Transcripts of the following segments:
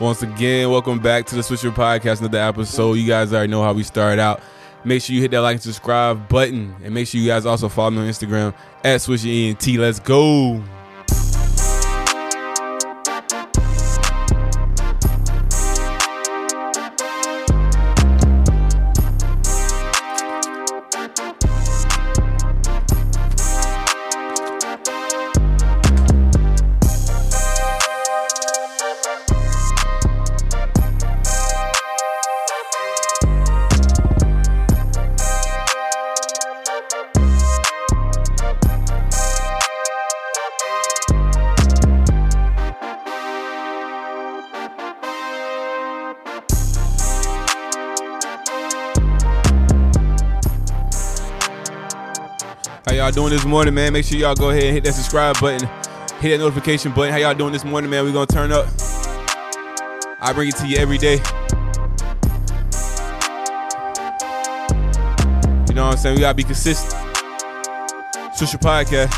Once again, welcome back to the Swisher Podcast, another episode. You guys already know how we start out. Make sure you hit that like and subscribe button, and make sure you guys also follow me on Instagram at SwisherENT. Let's go. How y'all doing this morning, man? Make sure y'all go ahead and hit that subscribe button, hit that notification button. How y'all doing this morning, man? we gonna turn up. I bring it to you every day. You know what I'm saying? We gotta be consistent. Social podcast.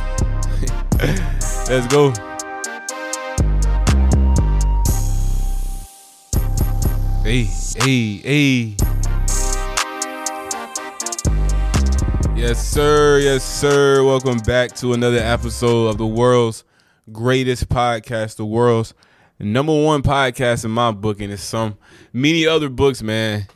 Let's go. Hey, hey, hey. Yes, sir. Yes, sir. Welcome back to another episode of the world's greatest podcast, the world's number one podcast in my book, and it's some many other books, man.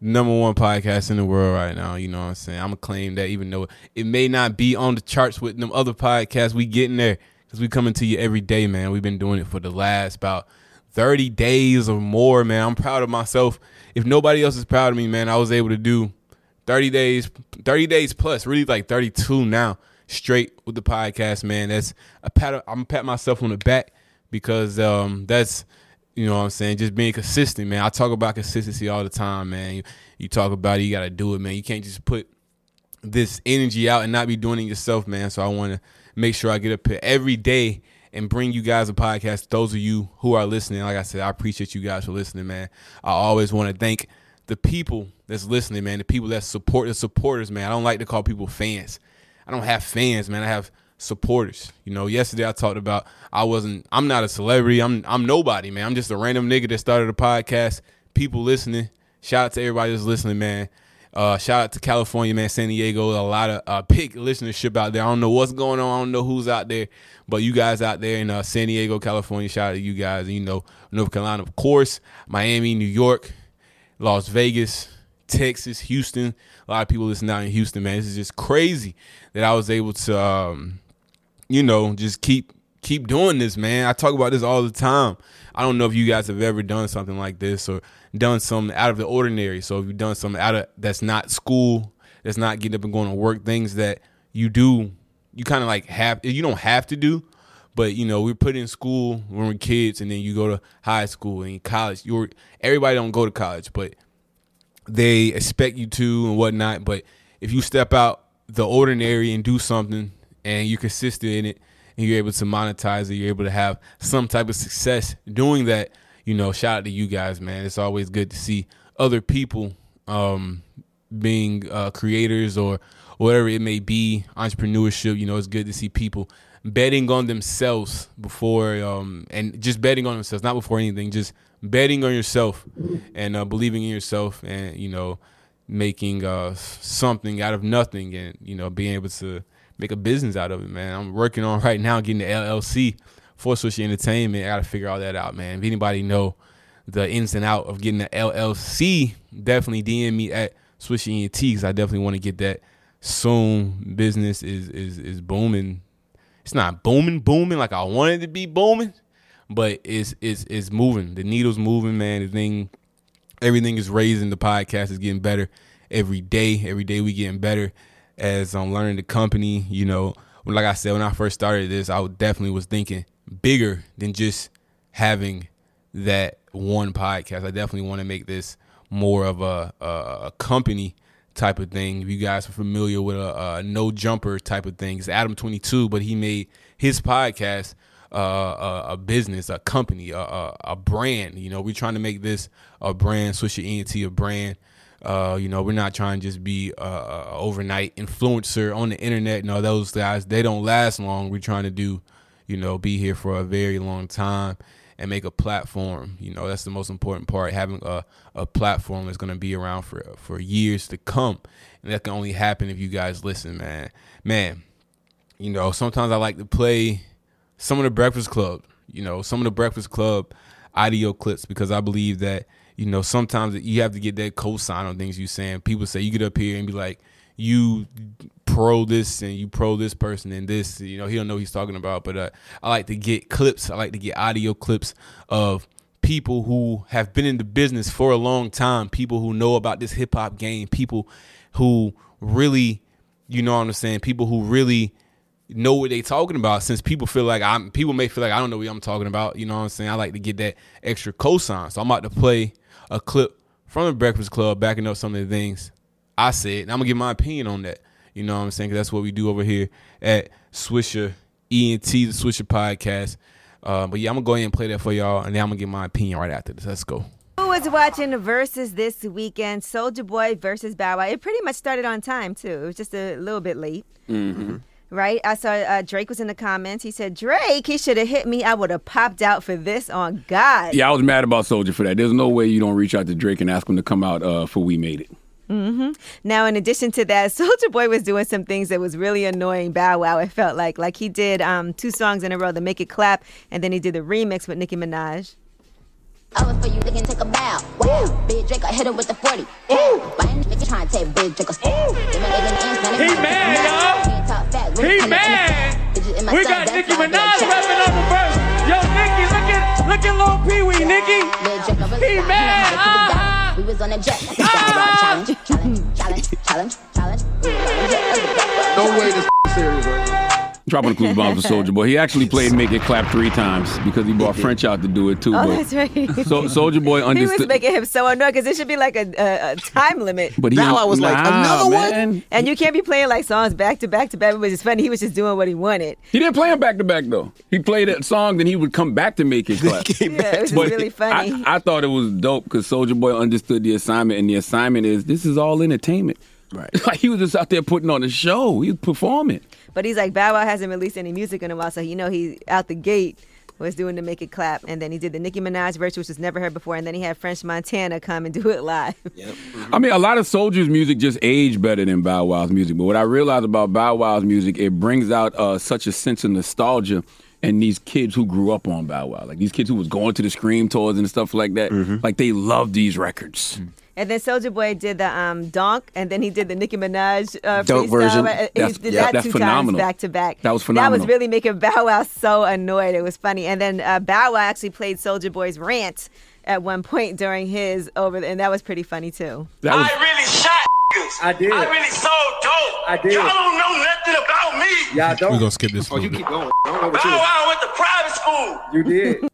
Number one podcast in the world right now. You know what I'm saying? I'm gonna claim that, even though it may not be on the charts with them other podcasts, we getting there because we coming to you every day, man. We've been doing it for the last about 30 days or more, man. I'm proud of myself. If nobody else is proud of me, man, I was able to do 30 days, 30 days plus, really like 32 now straight with the podcast, man. That's a pat I'm pat myself on the back because um that's you know what I'm saying, just being consistent, man. I talk about consistency all the time, man. You, you talk about it, you gotta do it, man. You can't just put this energy out and not be doing it yourself, man. So I wanna make sure I get up here every day and bring you guys a podcast. Those of you who are listening, like I said, I appreciate you guys for listening, man. I always want to thank the people that's listening, man, the people that support the supporters, man. I don't like to call people fans. I don't have fans, man. I have supporters. You know, yesterday I talked about I wasn't I'm not a celebrity. I'm I'm nobody, man. I'm just a random nigga that started a podcast. People listening. Shout out to everybody that's listening, man. Uh, shout out to California, man, San Diego. A lot of uh, big listenership out there. I don't know what's going on. I don't know who's out there, but you guys out there in uh, San Diego, California, shout out to you guys. You know, North Carolina, of course, Miami, New York, Las Vegas, Texas, Houston. A lot of people listen out in Houston, man. This is just crazy that I was able to, um, you know, just keep keep doing this, man. I talk about this all the time. I don't know if you guys have ever done something like this or done something out of the ordinary. So if you've done something out of that's not school, that's not getting up and going to work, things that you do, you kind of like have you don't have to do, but you know we're put in school when we're kids, and then you go to high school and college. You're everybody don't go to college, but they expect you to and whatnot. But if you step out the ordinary and do something, and you're consistent in it, and you're able to monetize it, you're able to have some type of success doing that. You know, shout out to you guys, man. It's always good to see other people um, being uh, creators or whatever it may be, entrepreneurship. You know, it's good to see people betting on themselves before um, and just betting on themselves, not before anything, just betting on yourself and uh, believing in yourself, and you know, making uh, something out of nothing, and you know, being able to make a business out of it, man. I'm working on right now getting the LLC for Swisher Entertainment. I got to figure all that out, man. If anybody know the ins and out of getting the LLC, definitely DM me at Swisher ENT because I definitely want to get that soon. Business is is is booming. It's not booming, booming like I wanted to be booming, but it's it's it's moving. The needle's moving, man. The thing, everything is raising. The podcast is getting better every day. Every day we getting better as I'm learning the company. You know, like I said, when I first started this, I definitely was thinking bigger than just having that one podcast. I definitely want to make this more of a, a, a company type of thing. If you guys are familiar with a, a no jumper type of thing, it's Adam Twenty Two, but he made his podcast a, a, business, a company, a, a, a, brand. You know, we're trying to make this a brand, Swisher ENT a brand. Uh, you know, we're not trying to just be a, a overnight influencer on the internet. No, those guys they don't last long. We're trying to do, you know, be here for a very long time and make a platform. You know, that's the most important part. Having a, a platform that's going to be around for for years to come, and that can only happen if you guys listen, man. Man, you know, sometimes I like to play some of the Breakfast Club. You know, some of the Breakfast Club audio clips because I believe that you know sometimes you have to get that cosign on things you saying. People say you get up here and be like you pro this and you pro this person and this. You know, he don't know he's talking about. But uh, I like to get clips. I like to get audio clips of people who have been in the business for a long time, people who know about this hip hop game, people who really, you know what I'm saying, people who really know what they talking about since people feel like I'm people may feel like I don't know what I'm talking about, you know what I'm saying? I like to get that extra cosign. So I'm about to play a clip from the Breakfast Club backing up some of the things I said. And I'm gonna give my opinion on that. You know what I'm saying? Cause that's what we do over here at Swisher ENT, the Swisher podcast. Uh, but yeah, I'm gonna go ahead and play that for y'all, and then I'm gonna get my opinion right after this. Let's go. Who was watching the Verzuz this weekend? Soulja Boy versus Bow Wow. It pretty much started on time too. It was just a little bit late. Mm-hmm. Right? I saw uh, Drake was in the comments. He said, Drake, he should have hit me. I would have popped out for this on God. Yeah, I was mad about Soulja for that. There's no way you don't reach out to Drake and ask him to come out uh, for We Made It. Mm-hmm. Now, in addition to that, Soulja Boy was doing some things that was really annoying Bow Wow. It felt like like he did um, two songs in a row, the Make It Clap, and then he did the remix with Nicki Minaj. I was for you, they can take a bow. Wow, big Drake, I hit him with the 40. Ooh, why nigga trying to take big Drake? He mad, y'all. He mad. We got Nicki Minaj rapping on the verse. Yo, Nicki, look at, look at Lil Pee Wee, Nicki. He mad. Uh-huh. We was on a jet. Ah! challenge, challenge, challenge, challenge, Dropping the clue bombs for Soulja Boy. He actually played Make It Clap three times because he brought French out to do it too. Oh, that's right. So Soulja Boy understood. He was making him so annoyed because it should be like a, a, a time limit. But he, now I was nah, like, another man. one? And you can't be playing like songs back to back to back, which is funny. He was just doing what he wanted. He didn't play them back to back though. He played that song, then he would come back to Make It Clap. Yeah, it was really funny. I, I thought it was dope because Soulja Boy understood the assignment, and the assignment is this is all entertainment. Right. Like he was just out there putting on a show. He was performing. But he's like, Bow Wow hasn't released any music in a while, so you know he out the gate was doing to make it clap, and then he did the Nicki Minaj verse, which was never heard before, and then he had French Montana come and do it live. Yep. I mean, a lot of Soulja's music just aged better than Bow Wow's music. But what I realized about Bow Wow's music, it brings out uh, such a sense of nostalgia. And these kids who grew up on Bow Wow, like these kids who was going to the Scream tours and stuff like that, like they love these records. And then Soulja Boy did the um, Donk, and then he did the Nicki Minaj uh, Dope freestyle. version. He That's- did yeah, that that's two phenomenal. times back to back. That was phenomenal. That was really making Bow Wow so annoyed. It was funny. And then uh, Bow Wow actually played Soulja Boy's rant at one point during his over, and that was pretty funny too. That was, I really shot. I did. I really sold dope. I did. Y'all don't know nothing about me. Y'all We're gonna skip this. Oh, you keep going. I don't know what Bow Wow went to private school. You did.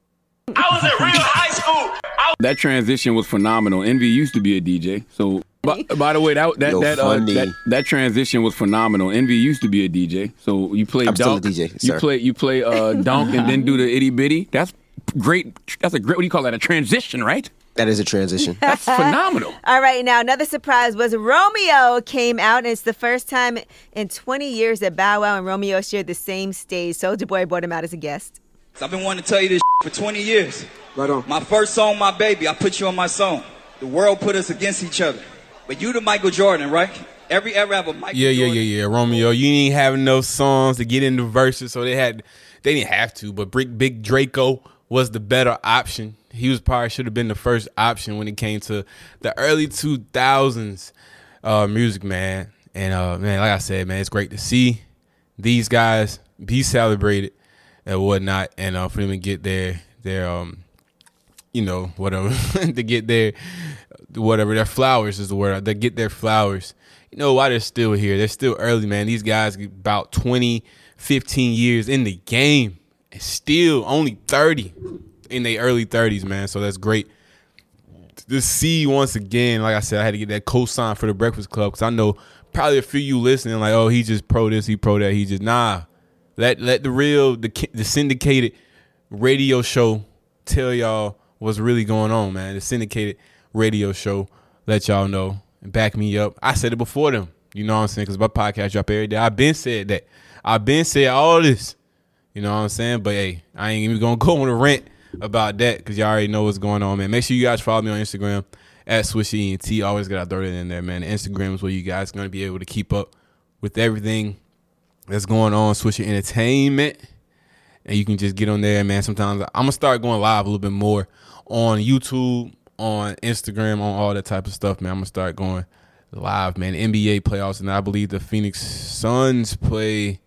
I was at real high school. I that transition was phenomenal. Envy used to be a DJ, so. By, by the way, that that Yo, that, uh, that that transition was phenomenal. Envy used to be a DJ, so you play I'm still a dunk, DJ, you sir. play you play uh, dunk and then do the itty bitty. That's great. That's a great. What do you call that? A transition, right? That is a transition. That's phenomenal. All right, now another surprise was Romeo came out, and it's the first time in 20 years that Bow Wow and Romeo shared the same stage. Soulja Boy brought him out as a guest. I've been wanting to tell you this for 20 years. Right on. My first song, My Baby, I put you on my song. The world put us against each other. But you the Michael Jordan, right? Every era have a Michael Yeah, yeah, Jordan. yeah, yeah. Romeo, you didn't have enough songs to get into verses, so they had they didn't have to. But Big Big Draco was the better option. He was probably should have been the first option when it came to the early two thousands uh, music, man. And uh, man, like I said, man, it's great to see these guys be celebrated and whatnot, and uh, for them to get their their um, you know, whatever to get their whatever their flowers is the word. They get their flowers. You know why they're still here? They're still early, man. These guys about 20, 15 years in the game and still only 30 in their early 30s, man. So that's great. To see once again, like I said, I had to get that cosign for the Breakfast Club because I know probably a few you listening, like, oh, he just pro this, he pro that, he just nah. Let let the real the the syndicated radio show tell y'all what's really going on, man. The syndicated radio show let y'all know and back me up. I said it before them. You know what I'm saying? Because my podcast drop every day. I've been said that. I've been said all this. You know what I'm saying? But hey, I ain't even gonna go on a rant about that because y'all already know what's going on, man. Make sure you guys follow me on Instagram at Swisher ENT. Always gotta throw it in there, man. Instagram is where you guys gonna be able to keep up with everything that's going on, Swisher Entertainment. And you can just get on there, man. Sometimes I'm gonna start going live a little bit more on YouTube, on Instagram, on all that type of stuff, man. I'm gonna start going live, man. NBA playoffs, and I believe the Phoenix Suns play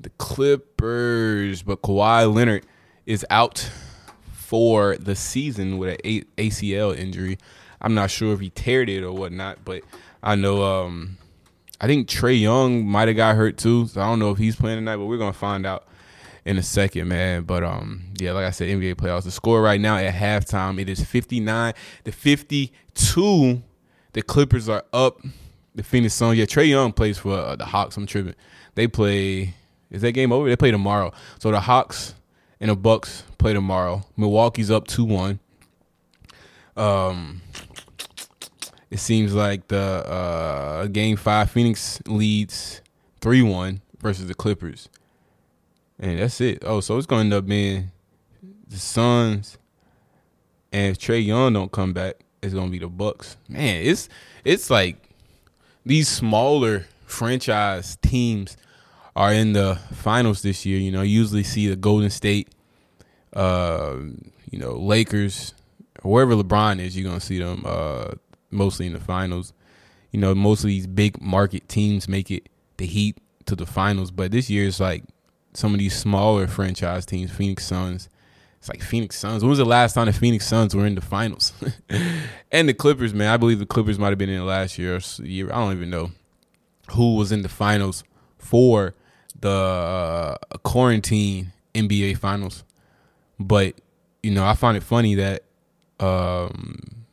the Clippers, but Kawhi Leonard is out for the season with an ACL injury. I'm not sure if he teared it or whatnot, but I know um, I think Trae Young might have got hurt too, so I don't know if he's playing tonight, but we're gonna find out in a second, man. But um, yeah, like I said, NBA playoffs. The score right now at halftime it is 59 to 52. The Clippers are up. The Phoenix Suns. Yeah, Trae Young plays for uh, the Hawks. I'm tripping. They play. Is that game over? They play tomorrow. So the Hawks and the Bucks play tomorrow. Milwaukee's up two one. Um, it seems like the uh, game five Phoenix leads three one versus the Clippers, and that's it. Oh, so it's going to end up being the Suns, and if Trae Young don't come back, it's going to be the Bucks. Man, it's it's like these smaller franchise teams are in the finals this year. You know, you usually see the Golden State, uh, you know, Lakers, wherever LeBron is, you're gonna see them. Uh, mostly in the finals. You know, most of these big market teams make it the Heat to the finals, but this year it's like some of these smaller franchise teams, Phoenix Suns. It's like Phoenix Suns. When was the last time the Phoenix Suns were in the finals? and the Clippers, man. I believe the Clippers might have been in last year. year. I don't even know who was in the finals for the uh, quarantine NBA finals. But you know, I find it funny that um,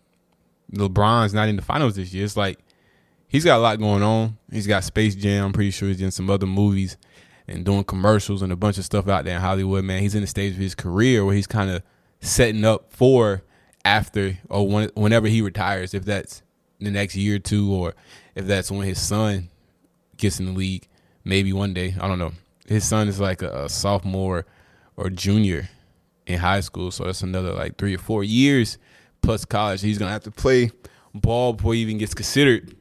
LeBron's not in the finals this year. It's like he's got a lot going on. He's got Space Jam. I'm pretty sure he's in some other movies and doing commercials and a bunch of stuff out there in Hollywood. Man, he's in the stage of his career where he's kind of setting up for after or when, whenever he retires, if that's the next year or two, or if that's when his son gets in the league, maybe one day. I don't know. His son is like a, a sophomore or junior in high school, so that's another like three or four years plus college. He's gonna have to play ball before he even gets considered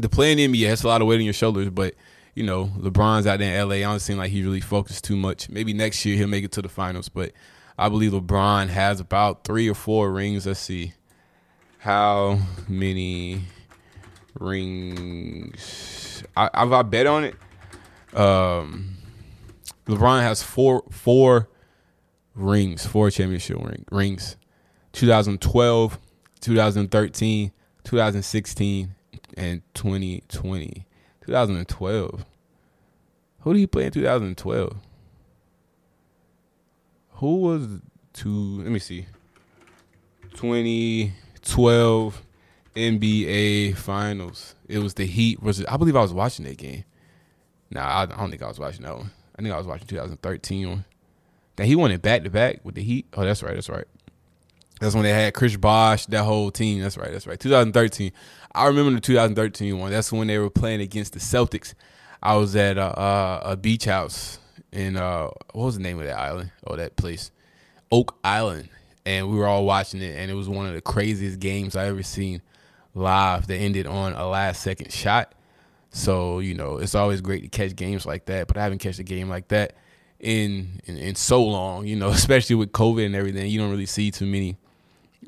to play in the NBA. That's a lot of weight on your shoulders, but you know, LeBron's out there in LA. I don't seem like he really focused too much. Maybe next year he'll make it to the finals, but I believe LeBron has about three or four rings. Let's see. How many rings? I, have I bet on it. Um, LeBron has four four rings, four championship ring, rings. 2012, 2013, 2016, and 2020. 2012. Who did he play in 2012? Who was to let me see. 2012 NBA Finals. It was the Heat versus I believe I was watching that game. Nah, I, don't think I was watching that one. I think I was watching 2013 one. That he won it back to back with the Heat. Oh, that's right, that's right. That's when they had Chris Bosh, that whole team. That's right. That's right. 2013. I remember the 2013 one. That's when they were playing against the Celtics. I was at a, a, a beach house in uh, what was the name of that island or that place, Oak Island, and we were all watching it, and it was one of the craziest games I ever seen live. That ended on a last second shot. So you know, it's always great to catch games like that, but I haven't catch a game like that in, in in so long. You know, especially with COVID and everything, you don't really see too many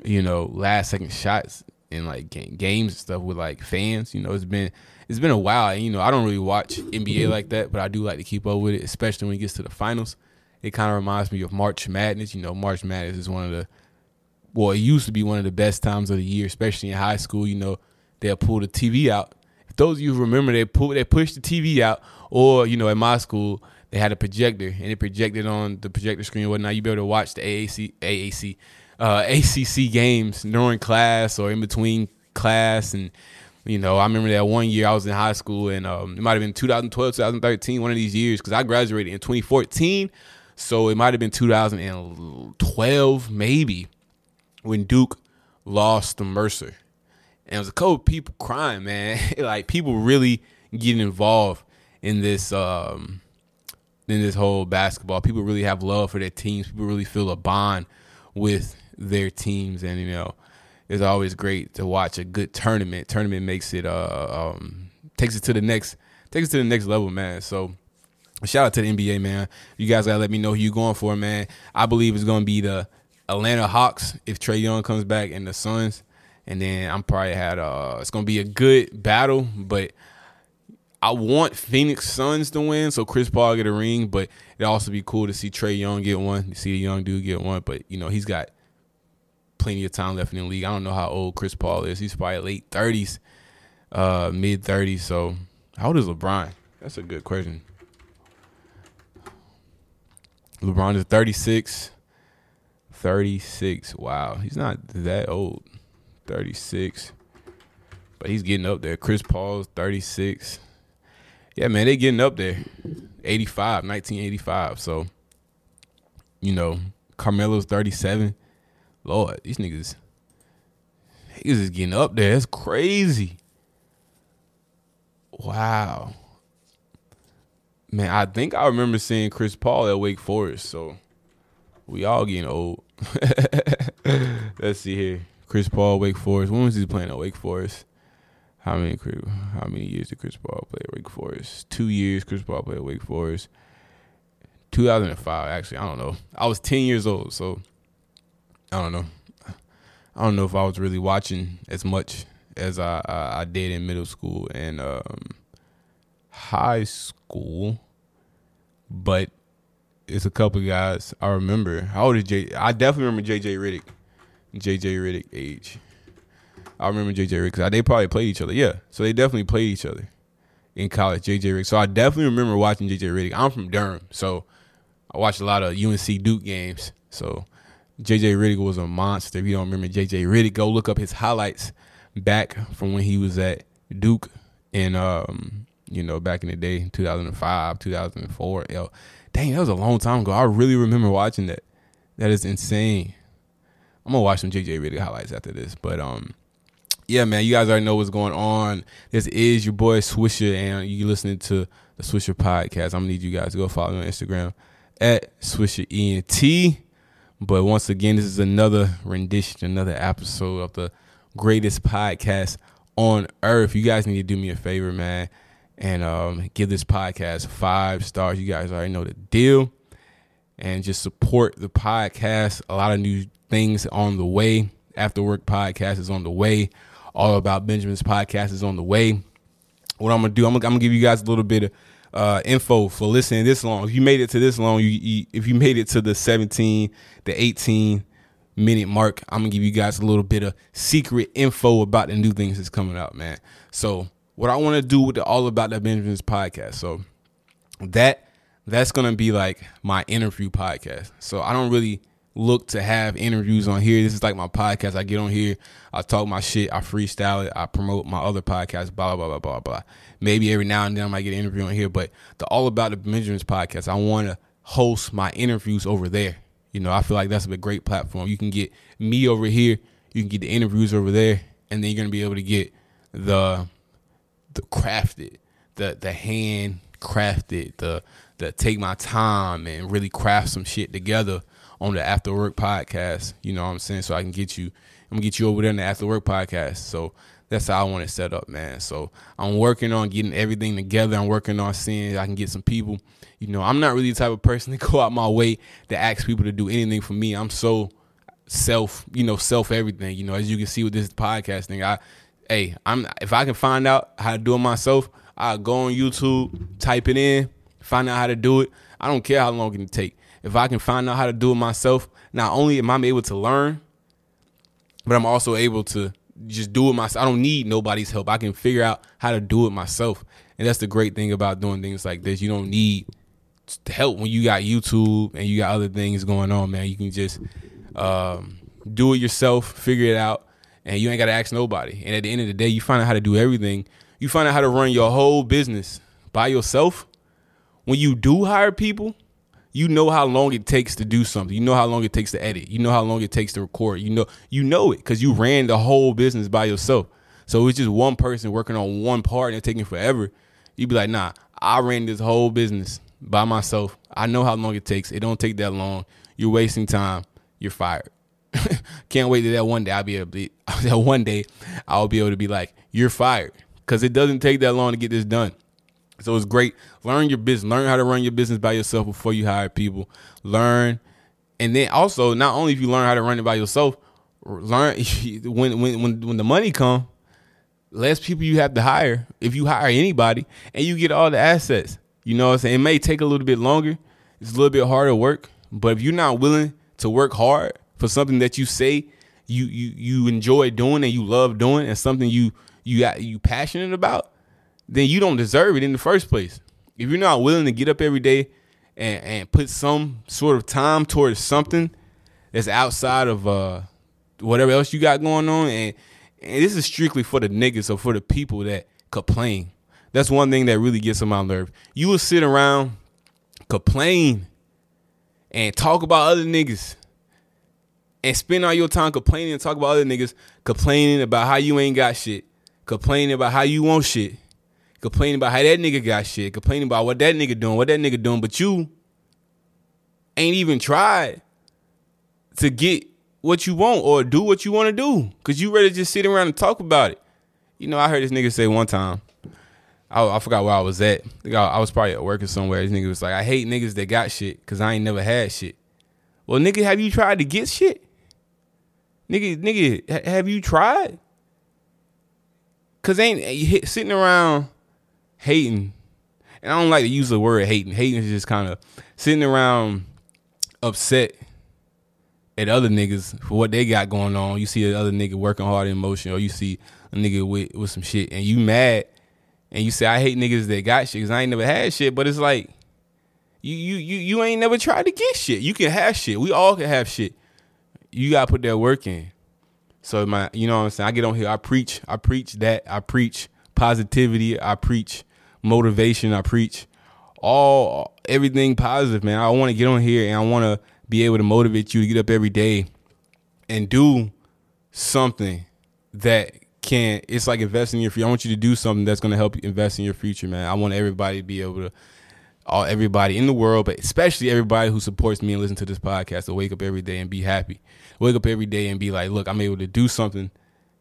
you know, last second shots in like games and stuff with like fans. You know, it's been it's been a while. And, you know, I don't really watch NBA mm-hmm. like that, but I do like to keep up with it, especially when it gets to the finals. It kind of reminds me of March Madness. You know, March Madness is one of the well, it used to be one of the best times of the year, especially in high school. You know, they'll pull the TV out. If those of you remember, they pull they push the TV out, or you know, at my school they had a projector and it projected on the projector screen or whatnot. You be able to watch the AAC AAC uh, ACC games during class or in between class. And, you know, I remember that one year I was in high school and um, it might have been 2012, 2013, one of these years, because I graduated in 2014. So it might have been 2012, maybe, when Duke lost to Mercer. And it was a couple people crying, man. like people really getting involved in this um in this whole basketball. People really have love for their teams. People really feel a bond with their teams, and you know, it's always great to watch a good tournament. Tournament makes it uh um takes it to the next takes it to the next level, man. So shout out to the NBA, man. You guys gotta let me know who you going for, man. I believe it's gonna be the Atlanta Hawks if Trae Young comes back and the Suns. And then I'm probably had uh it's gonna be a good battle, but I want Phoenix Suns to win, so Chris Paul get a ring, but it also be cool to see Trae Young get one, to see a young dude get one. But you know, he's got plenty of time left in the league. I don't know how old Chris Paul is. He's probably late thirties, uh, mid thirties. So how old is LeBron? That's a good question. LeBron is 36. 36. Wow. He's not that old. 36. But he's getting up there. Chris Paul's 36. Yeah, man, they getting up there. 85, 1985. So, you know, Carmelo's 37. Lord, these niggas, niggas is getting up there. That's crazy. Wow. Man, I think I remember seeing Chris Paul at Wake Forest. So we all getting old. Let's see here. Chris Paul, Wake Forest. When was he playing at Wake Forest? How many how many years did Chris Paul play at Wake Forest? Two years Chris Paul played at Wake Forest. 2005, actually. I don't know. I was 10 years old, so I don't know. I don't know if I was really watching as much as I I, I did in middle school and um, high school, but it's a couple guys I remember. How old is J? I definitely remember JJ Redick, JJ Redick age. I remember JJ Redick. they probably played each other. Yeah, so they definitely played each other in college. JJ Redick. So I definitely remember watching JJ Redick. I'm from Durham, so I watched a lot of UNC Duke games. So JJ Redick was a monster. If you don't remember JJ Redick, go look up his highlights back from when he was at Duke and um, you know, back in the day, 2005, 2004. Yo, dang, that was a long time ago. I really remember watching that. That is insane. I'm gonna watch some JJ Redick highlights after this, but um, yeah, man, you guys already know what's going on. This is your boy Swisher, and you listening to the Swisher podcast. I'm gonna need you guys to go follow me on Instagram at Swisher ENT. But once again, this is another rendition, another episode of the greatest podcast on earth. You guys need to do me a favor, man, and um, give this podcast five stars. You guys already know the deal. And just support the podcast. A lot of new things on the way. After Work podcast is on the way. All About Benjamin's podcast is on the way. What I'm gonna do, I'm I'm gonna give you guys a little bit of uh, info for listening this long. If you made it to this long, you, you, if you made it to the 17, the 18 minute mark, I'm gonna give you guys a little bit of secret info about the new things that's coming out, man. So what I want to do with the All About the Benjamins podcast, so that that's gonna be like my interview podcast. So I don't really look to have interviews on here. This is like my podcast. I get on here, I talk my shit, I freestyle it, I promote my other podcast, blah blah blah blah blah. Maybe every now and then I might get an interview on here, but the All About the Benjamins podcast, I want to host my interviews over there. You know, I feel like that's a great platform. You can get me over here, you can get the interviews over there, and then you're gonna be able to get the the crafted, the the hand crafted, the the take my time and really craft some shit together on the After Work podcast. You know what I'm saying? So I can get you, I'm gonna get you over there in the After Work podcast. So that's how I want it set up, man. So I'm working on getting everything together. I'm working on seeing I can get some people. You know, I'm not really the type of person to go out my way to ask people to do anything for me. I'm so self, you know, self everything. You know, as you can see with this podcast thing, I, hey, I'm if I can find out how to do it myself, I'll go on YouTube, type it in, find out how to do it. I don't care how long it can take if I can find out how to do it myself, not only am I able to learn, but I'm also able to just do it myself. I don't need nobody's help. I can figure out how to do it myself. And that's the great thing about doing things like this. You don't need help when you got YouTube and you got other things going on, man. You can just um, do it yourself, figure it out, and you ain't got to ask nobody. And at the end of the day, you find out how to do everything. You find out how to run your whole business by yourself. When you do hire people, you know how long it takes to do something. You know how long it takes to edit. You know how long it takes to record. You know you know it because you ran the whole business by yourself. So it's just one person working on one part and it's taking forever. You'd be like, nah, I ran this whole business by myself. I know how long it takes. It don't take that long. You're wasting time. You're fired. can't wait that that one day I'll be able to, that one day I'll be able to be like, you're fired. Cause it doesn't take that long to get this done. So it's great. Learn your business. Learn how to run your business by yourself before you hire people. Learn, and then also not only if you learn how to run it by yourself, learn when when when when the money come, less people you have to hire. If you hire anybody and you get all the assets, you know what I'm saying. It may take a little bit longer. It's a little bit harder work, but if you're not willing to work hard for something that you say you you you enjoy doing and you love doing and something you you got you passionate about, then you don't deserve it in the first place. If you're not willing to get up every day and, and put some sort of time towards something that's outside of uh, whatever else you got going on, and, and this is strictly for the niggas or for the people that complain. That's one thing that really gets on my nerve. You will sit around, complain, and talk about other niggas and spend all your time complaining and talk about other niggas, complaining about how you ain't got shit, complaining about how you want shit, complaining about how that nigga got shit, complaining about what that nigga doing, what that nigga doing, but you ain't even tried to get what you want or do what you want to do because you ready to just sit around and talk about it. You know, I heard this nigga say one time, I, I forgot where I was at. I, I was probably at work or somewhere. This nigga was like, I hate niggas that got shit because I ain't never had shit. Well, nigga, have you tried to get shit? Nigga, nigga, have you tried? Cause ain't eh, sitting around hating, and I don't like to use the word hating. Hating is just kind of sitting around upset at other niggas for what they got going on. You see another nigga working hard in motion, or you see a nigga with with some shit, and you mad, and you say I hate niggas that got shit because I ain't never had shit. But it's like you you you you ain't never tried to get shit. You can have shit. We all can have shit. You gotta put that work in. So my, you know what I'm saying. I get on here. I preach. I preach that. I preach positivity. I preach motivation. I preach all everything positive, man. I want to get on here and I want to be able to motivate you to get up every day and do something that can. It's like investing in your future. I want you to do something that's going to help you invest in your future, man. I want everybody to be able to all everybody in the world, but especially everybody who supports me and listen to this podcast to wake up every day and be happy. Wake up every day and be like, look, I'm able to do something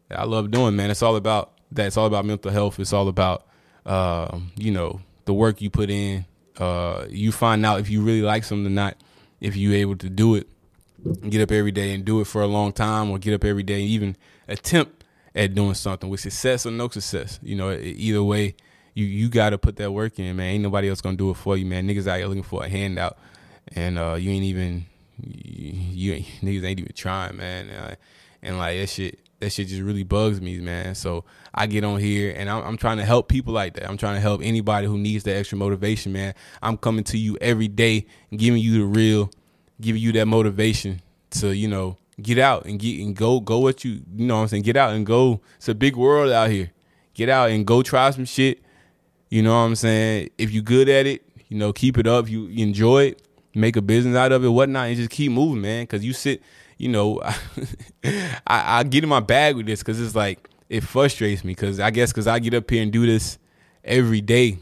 that I love doing, man. It's all about that. It's all about mental health. It's all about uh, you know, the work you put in. Uh, you find out if you really like something or not, if you're able to do it. Get up every day and do it for a long time, or get up every day and even attempt at doing something with success or no success. You know, either way, you you got to put that work in, man. Ain't nobody else gonna do it for you, man. Niggas out here looking for a handout, and uh, you ain't even you, you niggas ain't even trying, man. Uh, and like that shit, that shit just really bugs me, man. So I get on here and I'm, I'm, trying to help people like that. I'm trying to help anybody who needs that extra motivation, man. I'm coming to you every day, giving you the real, giving you that motivation to you know get out and get and go go what you you know what I'm saying. Get out and go. It's a big world out here. Get out and go try some shit. You know what I'm saying? If you good at it, you know, keep it up. You, you enjoy it, make a business out of it, whatnot, and just keep moving, man. Cause you sit, you know, I, I get in my bag with this because it's like it frustrates me. Cause I guess because I get up here and do this every day,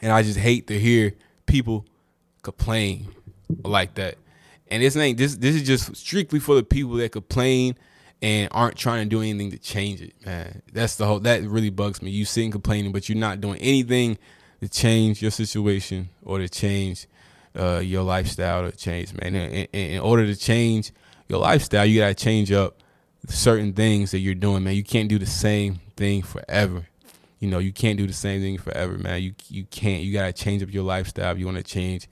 and I just hate to hear people complain like that. And this ain't this. This is just strictly for the people that complain and aren't trying to do anything to change it, man. That's the whole that really bugs me. You sitting complaining, but you're not doing anything to change your situation or to change uh, your lifestyle to change, man. In, in, in, order to change your lifestyle, you gotta change up certain things that you're doing, man. You can't do the same thing forever. You know, you can't do the same thing forever, man. You you can't. You gotta change up your lifestyle if you want to change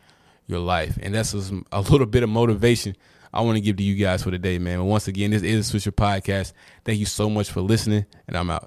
your life, and that's a little bit of motivation I want to give to you guys for today, man. But once again, this is Swisher Podcast. Thank you so much for listening, and I'm out.